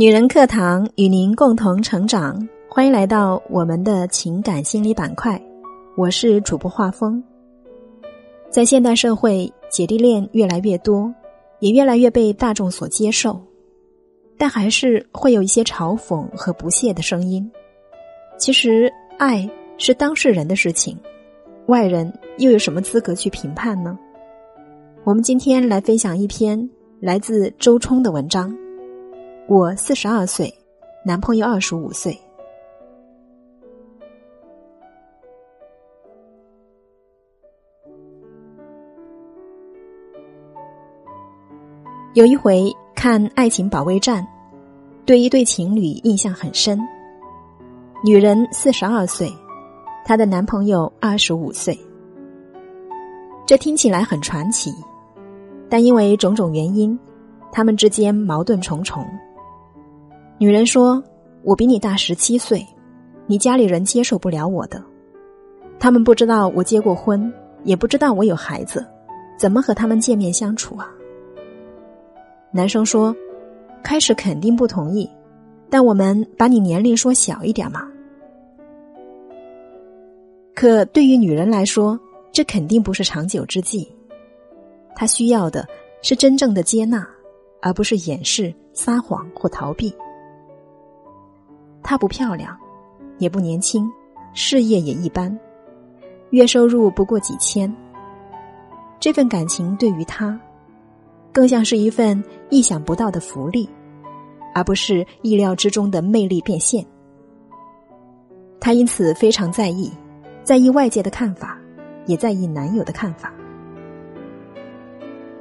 女人课堂与您共同成长，欢迎来到我们的情感心理板块。我是主播画风。在现代社会，姐弟恋越来越多，也越来越被大众所接受，但还是会有一些嘲讽和不屑的声音。其实，爱是当事人的事情，外人又有什么资格去评判呢？我们今天来分享一篇来自周冲的文章。我四十二岁，男朋友二十五岁。有一回看《爱情保卫战》，对一对情侣印象很深。女人四十二岁，她的男朋友二十五岁。这听起来很传奇，但因为种种原因，他们之间矛盾重重。女人说：“我比你大十七岁，你家里人接受不了我的。他们不知道我结过婚，也不知道我有孩子，怎么和他们见面相处啊？”男生说：“开始肯定不同意，但我们把你年龄说小一点嘛。”可对于女人来说，这肯定不是长久之计。她需要的是真正的接纳，而不是掩饰、撒谎或逃避。她不漂亮，也不年轻，事业也一般，月收入不过几千。这份感情对于她，更像是一份意想不到的福利，而不是意料之中的魅力变现。她因此非常在意，在意外界的看法，也在意男友的看法。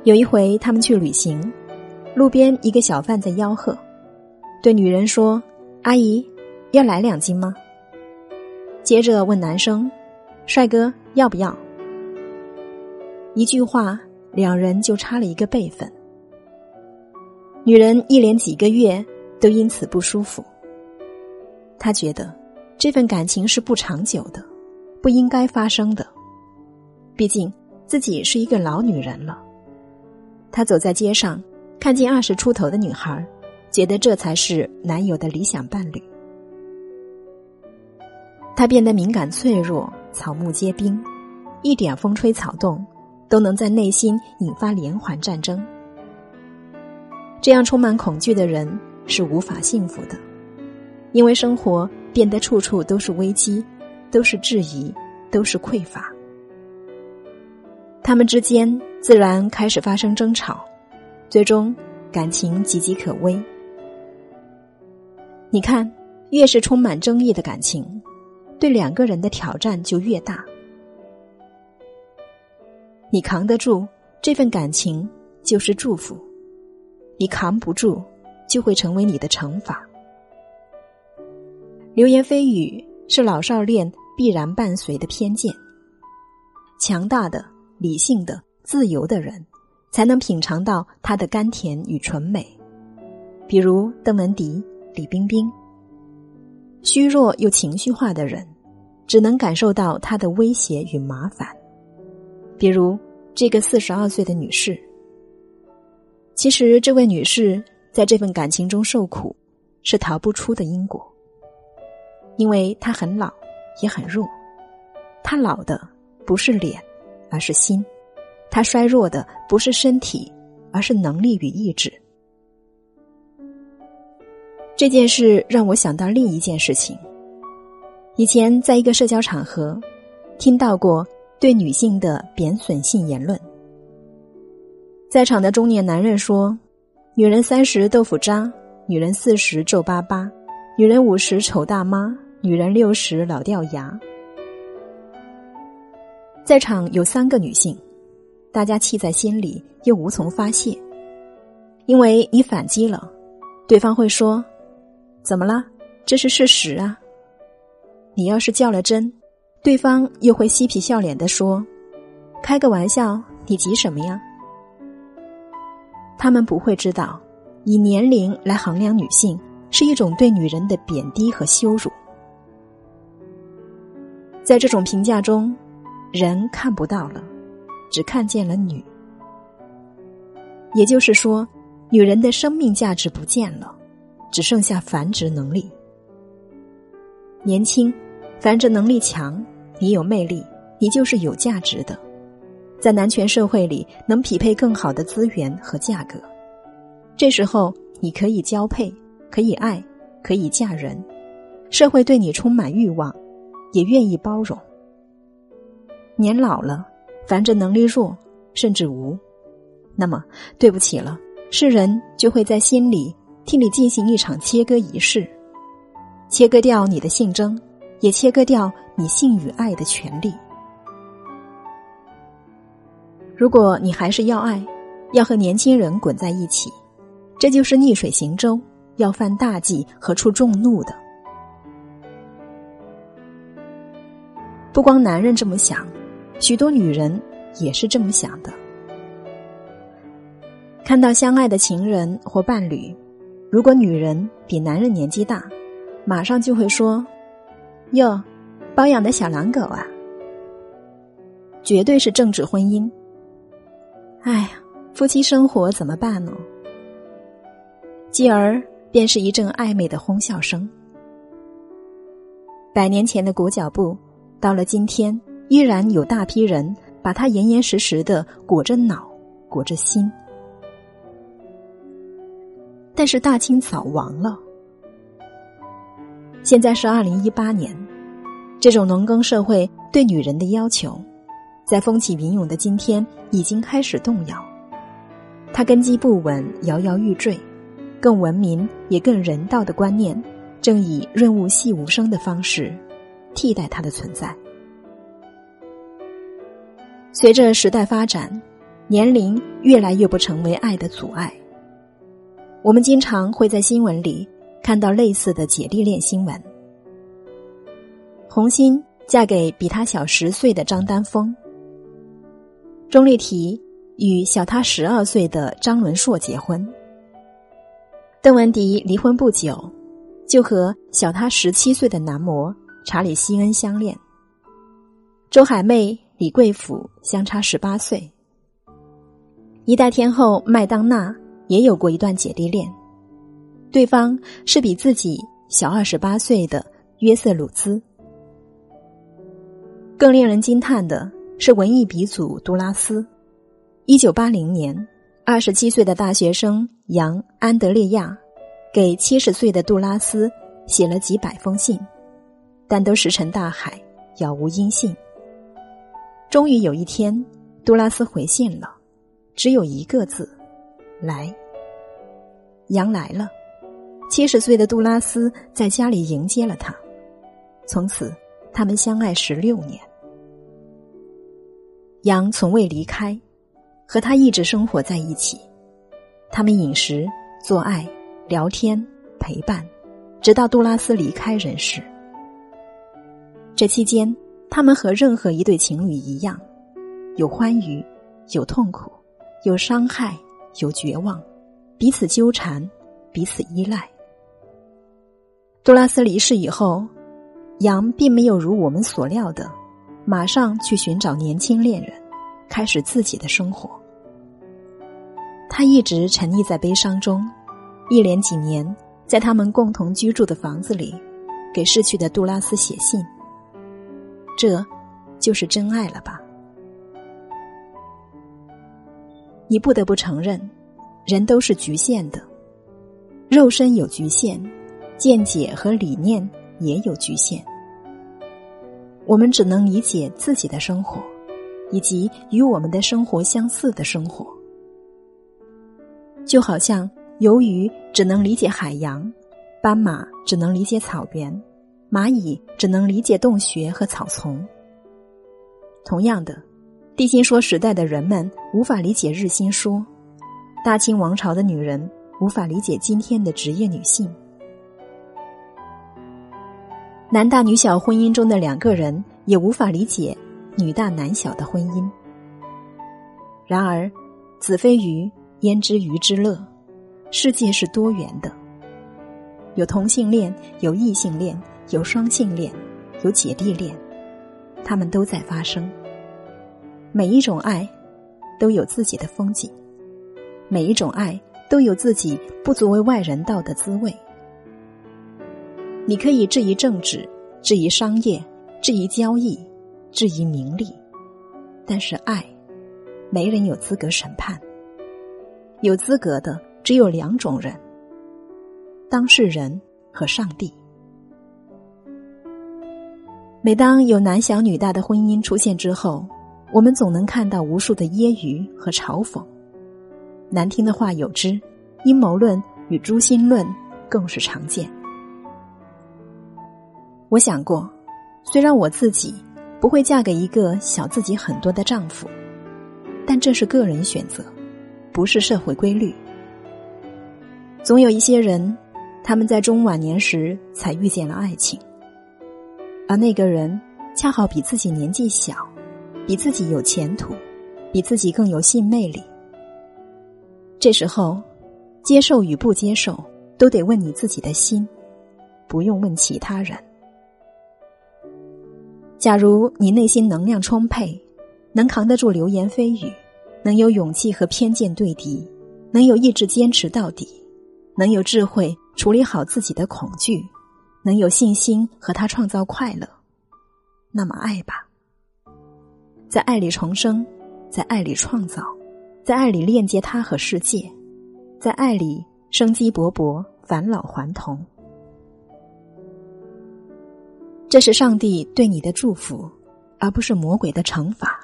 有一回，他们去旅行，路边一个小贩在吆喝，对女人说。阿姨，要来两斤吗？接着问男生：“帅哥，要不要？”一句话，两人就差了一个辈分。女人一连几个月都因此不舒服。她觉得这份感情是不长久的，不应该发生的。毕竟自己是一个老女人了。她走在街上，看见二十出头的女孩觉得这才是男友的理想伴侣。他变得敏感脆弱，草木皆兵，一点风吹草动都能在内心引发连环战争。这样充满恐惧的人是无法幸福的，因为生活变得处处都是危机，都是质疑，都是匮乏。他们之间自然开始发生争吵，最终感情岌岌可危。你看，越是充满争议的感情，对两个人的挑战就越大。你扛得住这份感情，就是祝福；你扛不住，就会成为你的惩罚。流言蜚语是老少恋必然伴随的偏见。强大的、理性的、自由的人，才能品尝到它的甘甜与纯美。比如邓文迪。李冰冰，虚弱又情绪化的人，只能感受到他的威胁与麻烦。比如这个四十二岁的女士，其实这位女士在这份感情中受苦，是逃不出的因果。因为她很老，也很弱。她老的不是脸，而是心；她衰弱的不是身体，而是能力与意志。这件事让我想到另一件事情。以前在一个社交场合，听到过对女性的贬损性言论。在场的中年男人说：“女人三十豆腐渣，女人四十皱巴巴，女人五十丑大妈，女人六十老掉牙。”在场有三个女性，大家气在心里又无从发泄，因为你反击了，对方会说。怎么了？这是事实啊！你要是较了真，对方又会嬉皮笑脸的说：“开个玩笑，你急什么呀？”他们不会知道，以年龄来衡量女性是一种对女人的贬低和羞辱。在这种评价中，人看不到了，只看见了女。也就是说，女人的生命价值不见了。只剩下繁殖能力。年轻，繁殖能力强，你有魅力，你就是有价值的，在男权社会里能匹配更好的资源和价格。这时候，你可以交配，可以爱，可以嫁人，社会对你充满欲望，也愿意包容。年老了，繁殖能力弱，甚至无，那么对不起了，世人就会在心里替你进行一场切割仪式，切割掉你的性征，也切割掉你性与爱的权利。如果你还是要爱，要和年轻人滚在一起，这就是逆水行舟，要犯大忌和出众怒的。不光男人这么想。许多女人也是这么想的。看到相爱的情人或伴侣，如果女人比男人年纪大，马上就会说：“哟，包养的小狼狗啊！”绝对是政治婚姻。哎呀，夫妻生活怎么办呢？继而便是一阵暧昧的哄笑声。百年前的裹脚布，到了今天。依然有大批人把它严严实实的裹着脑，裹着心。但是大清早亡了。现在是二零一八年，这种农耕社会对女人的要求，在风起云涌的今天已经开始动摇。它根基不稳，摇摇欲坠。更文明也更人道的观念，正以润物细无声的方式替代它的存在。随着时代发展，年龄越来越不成为爱的阻碍。我们经常会在新闻里看到类似的姐弟恋新闻：红心嫁给比她小十岁的张丹峰，钟丽缇与小她十二岁的张伦硕结婚，邓文迪离婚不久就和小她十七岁的男模查理·希恩相恋，周海媚。李贵府相差十八岁，一代天后麦当娜也有过一段姐弟恋，对方是比自己小二十八岁的约瑟鲁兹。更令人惊叹的是，文艺鼻祖杜拉斯，一九八零年，二十七岁的大学生杨安德烈亚给七十岁的杜拉斯写了几百封信，但都石沉大海，杳无音信。终于有一天，杜拉斯回信了，只有一个字：“来。”羊来了，七十岁的杜拉斯在家里迎接了他。从此，他们相爱十六年。羊从未离开，和他一直生活在一起。他们饮食、做爱、聊天、陪伴，直到杜拉斯离开人世。这期间。他们和任何一对情侣一样，有欢愉，有痛苦，有伤害，有绝望，彼此纠缠，彼此依赖。杜拉斯离世以后，杨并没有如我们所料的，马上去寻找年轻恋人，开始自己的生活。他一直沉溺在悲伤中，一连几年，在他们共同居住的房子里，给逝去的杜拉斯写信。这，就是真爱了吧？你不得不承认，人都是局限的，肉身有局限，见解和理念也有局限。我们只能理解自己的生活，以及与我们的生活相似的生活。就好像鱿鱼只能理解海洋，斑马只能理解草原。蚂蚁只能理解洞穴和草丛。同样的，地心说时代的人们无法理解日心说，大清王朝的女人无法理解今天的职业女性。男大女小婚姻中的两个人也无法理解女大男小的婚姻。然而，子非鱼焉知鱼之乐？世界是多元的，有同性恋，有异性恋。有双性恋，有姐弟恋，他们都在发生。每一种爱都有自己的风景，每一种爱都有自己不足为外人道的滋味。你可以质疑政治，质疑商业，质疑交易，质疑名利，但是爱，没人有资格审判。有资格的只有两种人：当事人和上帝。每当有男小女大的婚姻出现之后，我们总能看到无数的揶揄和嘲讽，难听的话有之，阴谋论与诛心论更是常见。我想过，虽然我自己不会嫁给一个小自己很多的丈夫，但这是个人选择。不是社会规律。总有一些人，他们在中晚年时才遇见了爱情，而那个人恰好比自己年纪小，比自己有前途，比自己更有性魅力。这时候，接受与不接受，都得问你自己的心，不用问其他人。假如你内心能量充沛，能扛得住流言蜚语。能有勇气和偏见对敌，能有意志坚持到底，能有智慧处理好自己的恐惧，能有信心和他创造快乐，那么爱吧，在爱里重生，在爱里创造，在爱里链接他和世界，在爱里生机勃勃，返老还童。这是上帝对你的祝福，而不是魔鬼的惩罚。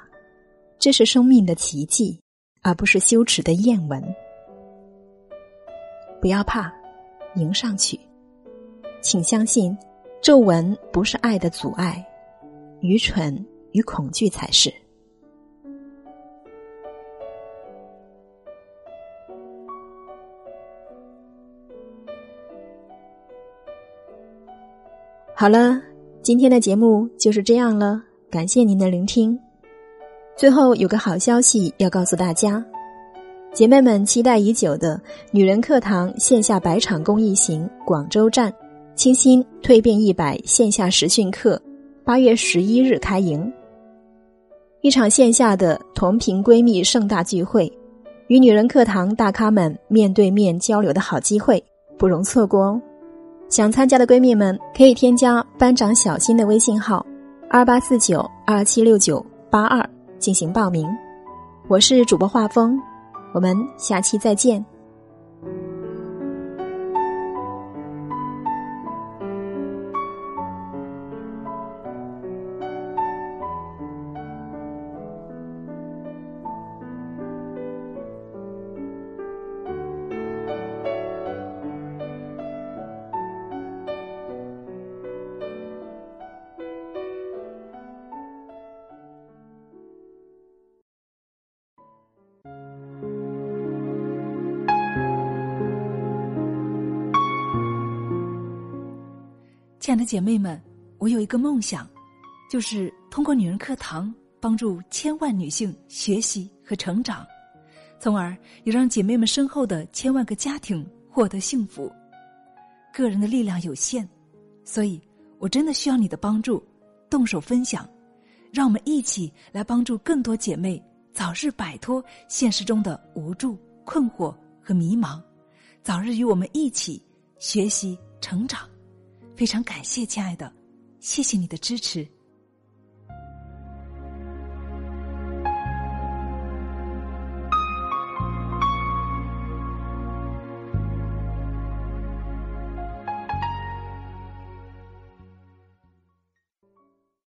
这是生命的奇迹，而不是羞耻的艳闻。不要怕，迎上去。请相信，皱纹不是爱的阻碍，愚蠢与恐惧才是。好了，今天的节目就是这样了，感谢您的聆听。最后有个好消息要告诉大家，姐妹们期待已久的女人课堂线下百场公益行广州站，清新蜕变一百线下实训课，八月十一日开营。一场线下的同频闺蜜盛大聚会，与女人课堂大咖们面对面交流的好机会，不容错过哦！想参加的闺蜜们可以添加班长小新的微信号：二八四九二七六九八二。进行报名，我是主播画风，我们下期再见。亲爱的姐妹们，我有一个梦想，就是通过女人课堂帮助千万女性学习和成长，从而也让姐妹们身后的千万个家庭获得幸福。个人的力量有限，所以我真的需要你的帮助，动手分享，让我们一起来帮助更多姐妹早日摆脱现实中的无助、困惑和迷茫，早日与我们一起学习成长。非常感谢，亲爱的，谢谢你的支持。